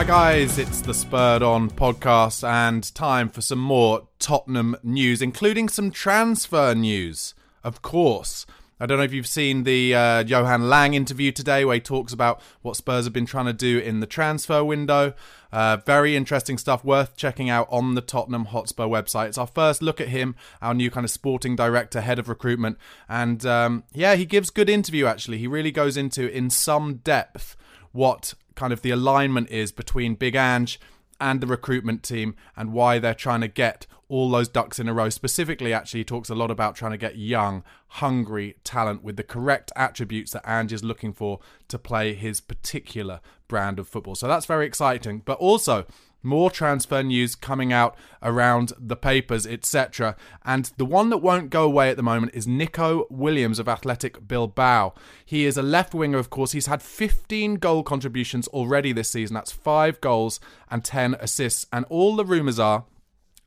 Hi guys, it's the Spurred On podcast and time for some more Tottenham news, including some transfer news, of course. I don't know if you've seen the uh, Johan Lange interview today where he talks about what Spurs have been trying to do in the transfer window. Uh, very interesting stuff, worth checking out on the Tottenham Hotspur website. It's our first look at him, our new kind of sporting director, head of recruitment. And um, yeah, he gives good interview actually. He really goes into in some depth what kind of the alignment is between Big Ange and the recruitment team and why they're trying to get all those ducks in a row. Specifically, actually, he talks a lot about trying to get young, hungry talent with the correct attributes that Ange is looking for to play his particular brand of football. So that's very exciting. But also, more transfer news coming out around the papers, etc. And the one that won't go away at the moment is Nico Williams of Athletic Bilbao. He is a left winger, of course. He's had 15 goal contributions already this season. That's five goals and 10 assists. And all the rumours are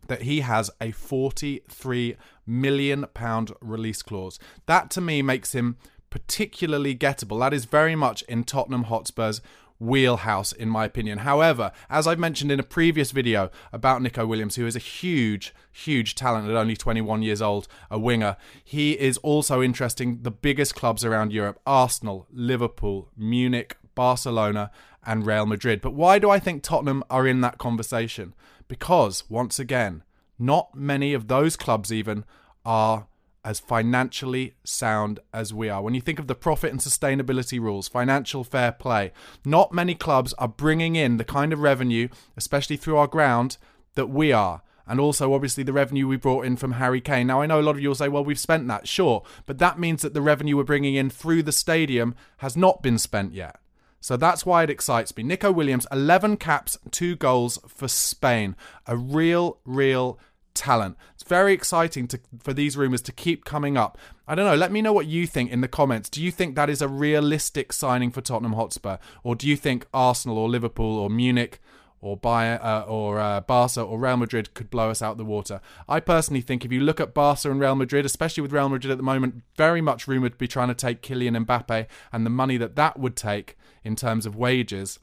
that he has a 43 million pound release clause. That to me makes him particularly gettable. That is very much in Tottenham Hotspur's wheelhouse, in my opinion. However, as I've mentioned in a previous video about Nico Williams, who is a huge, huge talent at only 21 years old, a winger, he is also interesting the biggest clubs around Europe Arsenal, Liverpool, Munich, Barcelona, and Real Madrid. But why do I think Tottenham are in that conversation? Because, once again, not many of those clubs even are as financially sound as we are. When you think of the profit and sustainability rules, financial fair play, not many clubs are bringing in the kind of revenue, especially through our ground, that we are. And also, obviously, the revenue we brought in from Harry Kane. Now, I know a lot of you will say, well, we've spent that, sure. But that means that the revenue we're bringing in through the stadium has not been spent yet. So that's why it excites me. Nico Williams, 11 caps, two goals for Spain. A real, real talent. It's very exciting to, for these rumours to keep coming up. I don't know. Let me know what you think in the comments. Do you think that is a realistic signing for Tottenham Hotspur, or do you think Arsenal or Liverpool or Munich? Or Bayern, uh, or uh, Barca or Real Madrid could blow us out the water. I personally think if you look at Barca and Real Madrid, especially with Real Madrid at the moment, very much rumoured to be trying to take Kylian Mbappe and the money that that would take in terms of wages,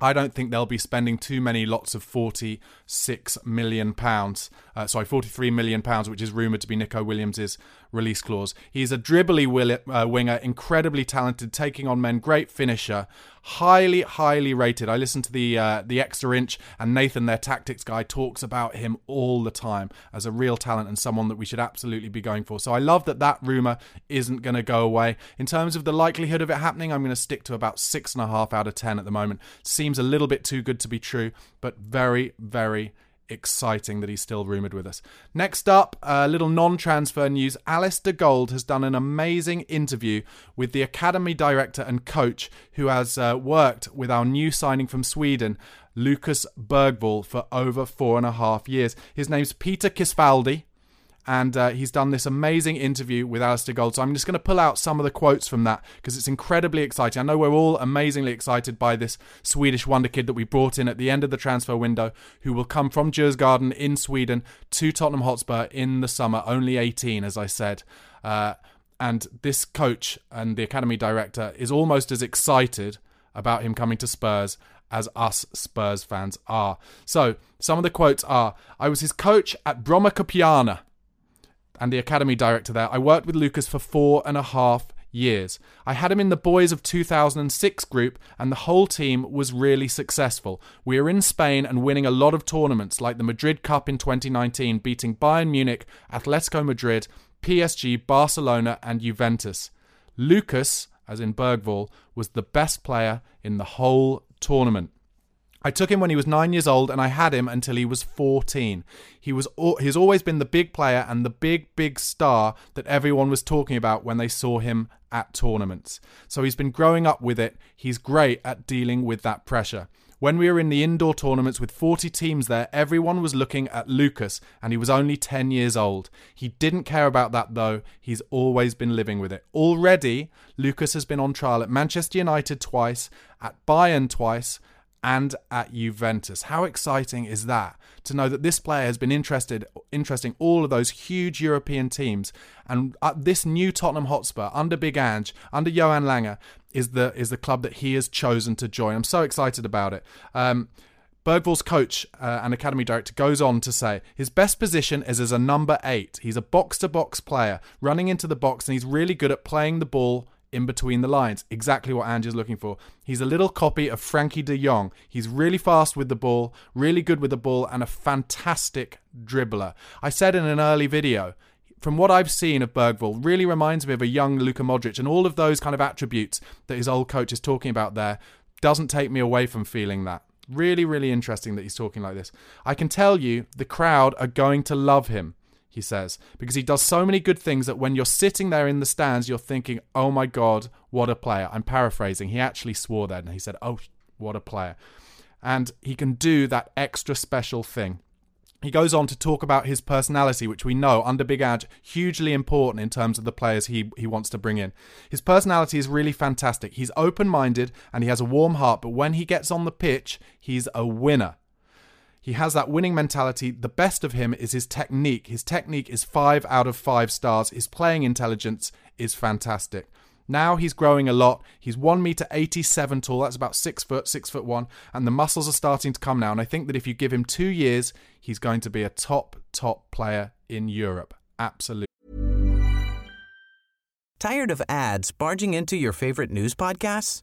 I don't think they'll be spending too many lots of 46 million pounds. Uh, sorry, 43 million pounds, which is rumored to be Nico Williams's release clause. He's a dribbly will- uh, winger, incredibly talented, taking on men, great finisher, highly, highly rated. I listened to the uh, the extra inch, and Nathan, their tactics guy, talks about him all the time as a real talent and someone that we should absolutely be going for. So I love that that rumor isn't going to go away. In terms of the likelihood of it happening, I'm going to stick to about six and a half out of ten at the moment. Seems a little bit too good to be true, but very, very exciting that he's still rumoured with us. Next up, a little non transfer news. Alasdair Gold has done an amazing interview with the academy director and coach who has uh, worked with our new signing from Sweden, Lucas Bergvall, for over four and a half years. His name's Peter Kisfaldi and uh, he's done this amazing interview with Alasdair Gold. So I'm just going to pull out some of the quotes from that because it's incredibly exciting. I know we're all amazingly excited by this Swedish wonder kid that we brought in at the end of the transfer window, who will come from Djurgården in Sweden to Tottenham Hotspur in the summer, only 18, as I said. Uh, and this coach and the academy director is almost as excited about him coming to Spurs as us Spurs fans are. So, some of the quotes are I was his coach at Brommapojkarna and the academy director there. I worked with Lucas for four and a half years. I had him in the Boys of 2006 group, and the whole team was really successful. We were in Spain and winning a lot of tournaments, like the Madrid Cup in 2019, beating Bayern Munich, Atletico Madrid, PSG, Barcelona, and Juventus. Lucas, as in Bergvall, was the best player in the whole tournament. I took him when he was nine years old, and I had him until he was 14. He was he's always been the big player and the big big star that everyone was talking about when they saw him at tournaments. So he's been growing up with it. He's great at dealing with that pressure. When we were in the indoor tournaments with 40 teams there, everyone was looking at Lucas, and he was only 10 years old. He didn't care about that though, he's always been living with it. Already, Lucas has been on trial at Manchester United twice, at Bayern twice, and at Juventus. How exciting is that to know that this player has been interested interesting all of those huge European teams and this new Tottenham Hotspur under Big Ange, under Johan Lange is the is the club that he has chosen to join. I'm so excited about it. Um, Bergvall's coach uh, and academy director goes on to say his best position is as a number eight. He's a box to box player, running into the box, and he's really good at playing the ball in between the lines. Exactly what Ange is looking for. He's a little copy of Frenkie de Jong. He's really fast with the ball, really good with the ball, and a fantastic dribbler. I said in an early video, from what I've seen of Bergvall, really reminds me of a young Luka Modric, and all of those kind of attributes that his old coach is talking about there doesn't take me away from feeling that. Really, really interesting that he's talking like this. I can tell you the crowd are going to love him he says, because he does so many good things that when you're sitting there in the stands, you're thinking, oh my God, what a player. I'm paraphrasing. He actually swore that and he said, oh, what a player. And he can do that extra special thing. He goes on to talk about his personality, which we know under Big Ange, hugely important in terms of the players he, he wants to bring in. His personality is really fantastic. He's open minded and he has a warm heart, but when he gets on the pitch, he's a winner. He has that winning mentality. The best of him is his technique. His technique is five out of five stars. His playing intelligence is fantastic. Now he's growing a lot. He's one meter eighty-seven tall. That's about six foot, six foot one, and the muscles are starting to come now. And I think that if you give him two years, he's going to be a top, top player in Europe. Absolutely. Tired of ads barging into your favorite news podcasts?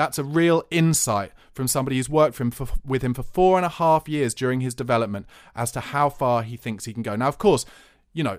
that's a real insight from somebody who's worked him for, with him for four and a half years during his development as to how far he thinks he can go. Now, of course, you know,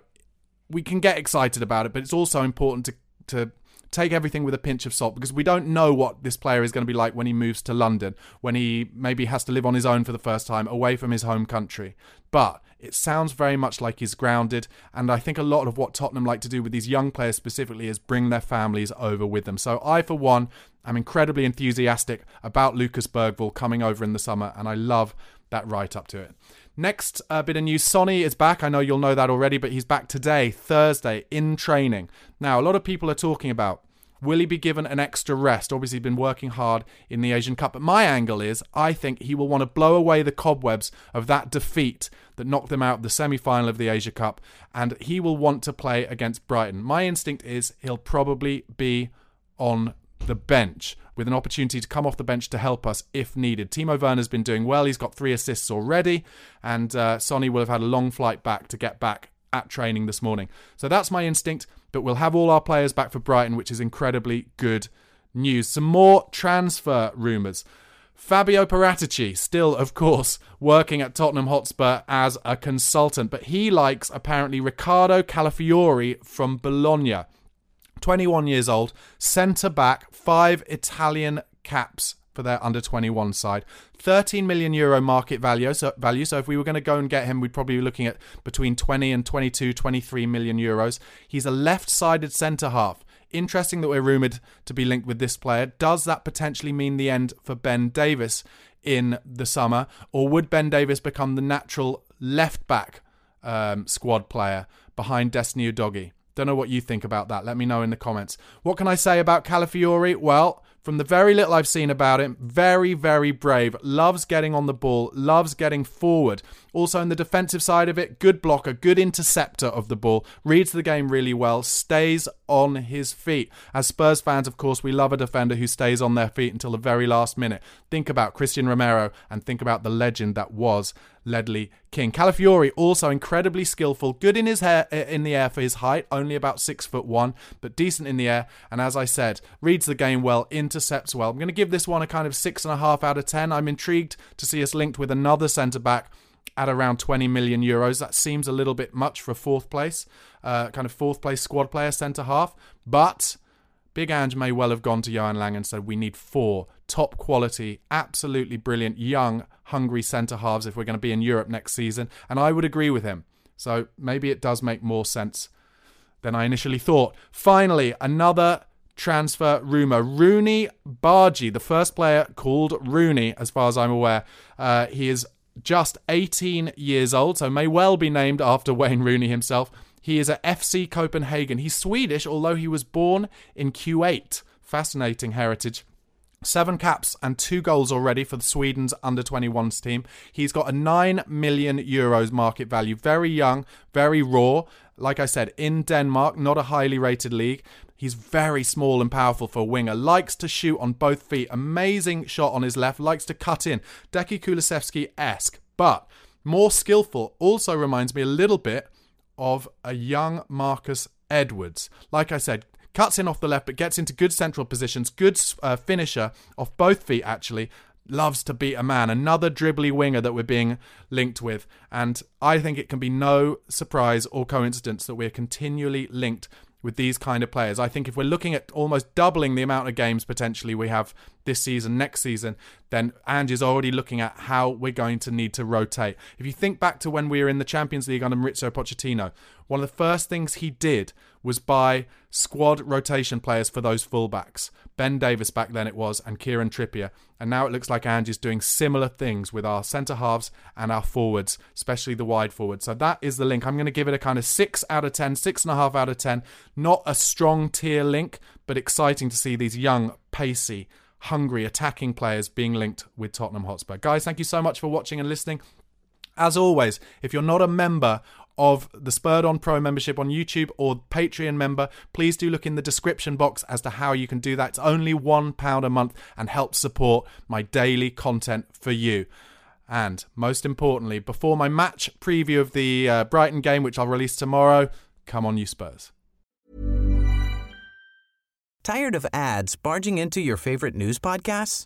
we can get excited about it, but it's also important to to take everything with a pinch of salt because we don't know what this player is going to be like when he moves to London, when he maybe has to live on his own for the first time away from his home country. But it sounds very much like he's grounded, and I think a lot of what Tottenham like to do with these young players specifically is bring their families over with them. So I, for one, am incredibly enthusiastic about Lucas Bergvall coming over in the summer, and I love that right up to it. Next uh, bit of news Sonny is back. I know you'll know that already, but he's back today, Thursday, in training. Now, a lot of people are talking about Will he be given an extra rest? Obviously, he's been working hard in the Asian Cup. But my angle is I think he will want to blow away the cobwebs of that defeat that knocked them out the semi final of the Asia Cup. And he will want to play against Brighton. My instinct is he'll probably be on the bench with an opportunity to come off the bench to help us if needed. Timo Werner's been doing well. He's got three assists already. And uh, Sonny will have had a long flight back to get back at training this morning. So that's my instinct but we'll have all our players back for Brighton, which is incredibly good news. Some more transfer rumours. Fabio Paratici, still, of course, working at Tottenham Hotspur as a consultant, but he likes apparently Riccardo Calafiori from Bologna. 21 years old, centre back, five Italian caps for their under 21 side. 13 million euro market value. So, value. So if we were going to go and get him, we'd probably be looking at between 20 and 22, 23 million euros. He's a left-sided centre half. Interesting that we're rumoured to be linked with this player. Does that potentially mean the end for Ben Davies in the summer, or would Ben Davies become the natural left back um, squad player behind Destiny Udogie? Don't know what you think about that. Let me know in the comments. What can I say about Calafiori? Well, from the very little I've seen about him, very, very brave, loves getting on the ball, loves getting forward. Also, in the defensive side of it, good blocker, good interceptor of the ball, reads the game really well, stays on his feet. As Spurs fans, of course, we love a defender who stays on their feet until the very last minute. Think about Cristian Romero and think about the legend that was Ledley King. Calafiori also incredibly skillful, good in his hair eh, in the air for his height, only about six foot one, but decent in the air. And as I said, reads the game well, intercepts well. I'm going to give this one a kind of six and a half out of ten. I'm intrigued to see us linked with another centre back at around 20 million euros. That seems a little bit much for a fourth place, uh, kind of fourth place squad player centre half, but. Big Ange may well have gone to Johan Lange and said, We need four top quality, absolutely brilliant, young, hungry centre halves if we're going to be in Europe next season. And I would agree with him. So maybe it does make more sense than I initially thought. Finally, another transfer rumour. Rooney Bardghji, the first player called Rooney, as far as I'm aware. Uh, he is just 18 years old, so may well be named after Wayne Rooney himself. He is at FC Copenhagen. He's Swedish, although he was born in Kuwait. Fascinating heritage. Seven caps and two goals already for the Sweden's under 21s team. He's got a 9 million euros market value. Very young, very raw. Like I said, in Denmark, not a highly rated league. He's very small and powerful for a winger. Likes to shoot on both feet. Amazing shot on his left. Likes to cut in. Deki Kulusevski esque, but more skillful. Also reminds me a little bit of a young Marcus Edwards. Like I said, cuts in off the left, but gets into good central positions, good uh, finisher off both feet, actually. Loves to beat a man. Another dribbly winger that we're being linked with. And I think it can be no surprise or coincidence that we're continually linked with these kind of players. I think if we're looking at almost doubling the amount of games potentially we have this season, next season, then Ange is already looking at how we're going to need to rotate. If you think back to when we were in the Champions League under Mauricio Pochettino, one of the first things he did was buy squad rotation players for those fullbacks. Ben Davies back then it was, and Kieran Trippier. And now it looks like Ange is doing similar things with our centre halves and our forwards, especially the wide forwards. So that is the link. I'm going to give it a kind of six out of ten, six and a half out of ten. Not a strong tier link, but exciting to see these young, pacey, hungry attacking players being linked with Tottenham Hotspur. Guys, thank you so much for watching and listening. As always, if you're not a member of the Spurred On Pro membership on YouTube or Patreon member, please do look in the description box as to how you can do that. It's only £1 a month and helps support my daily content for you. And most importantly, before my match preview of the uh, Brighton game, which I'll release tomorrow, come on, you Spurs. Tired of ads barging into your favorite news podcasts?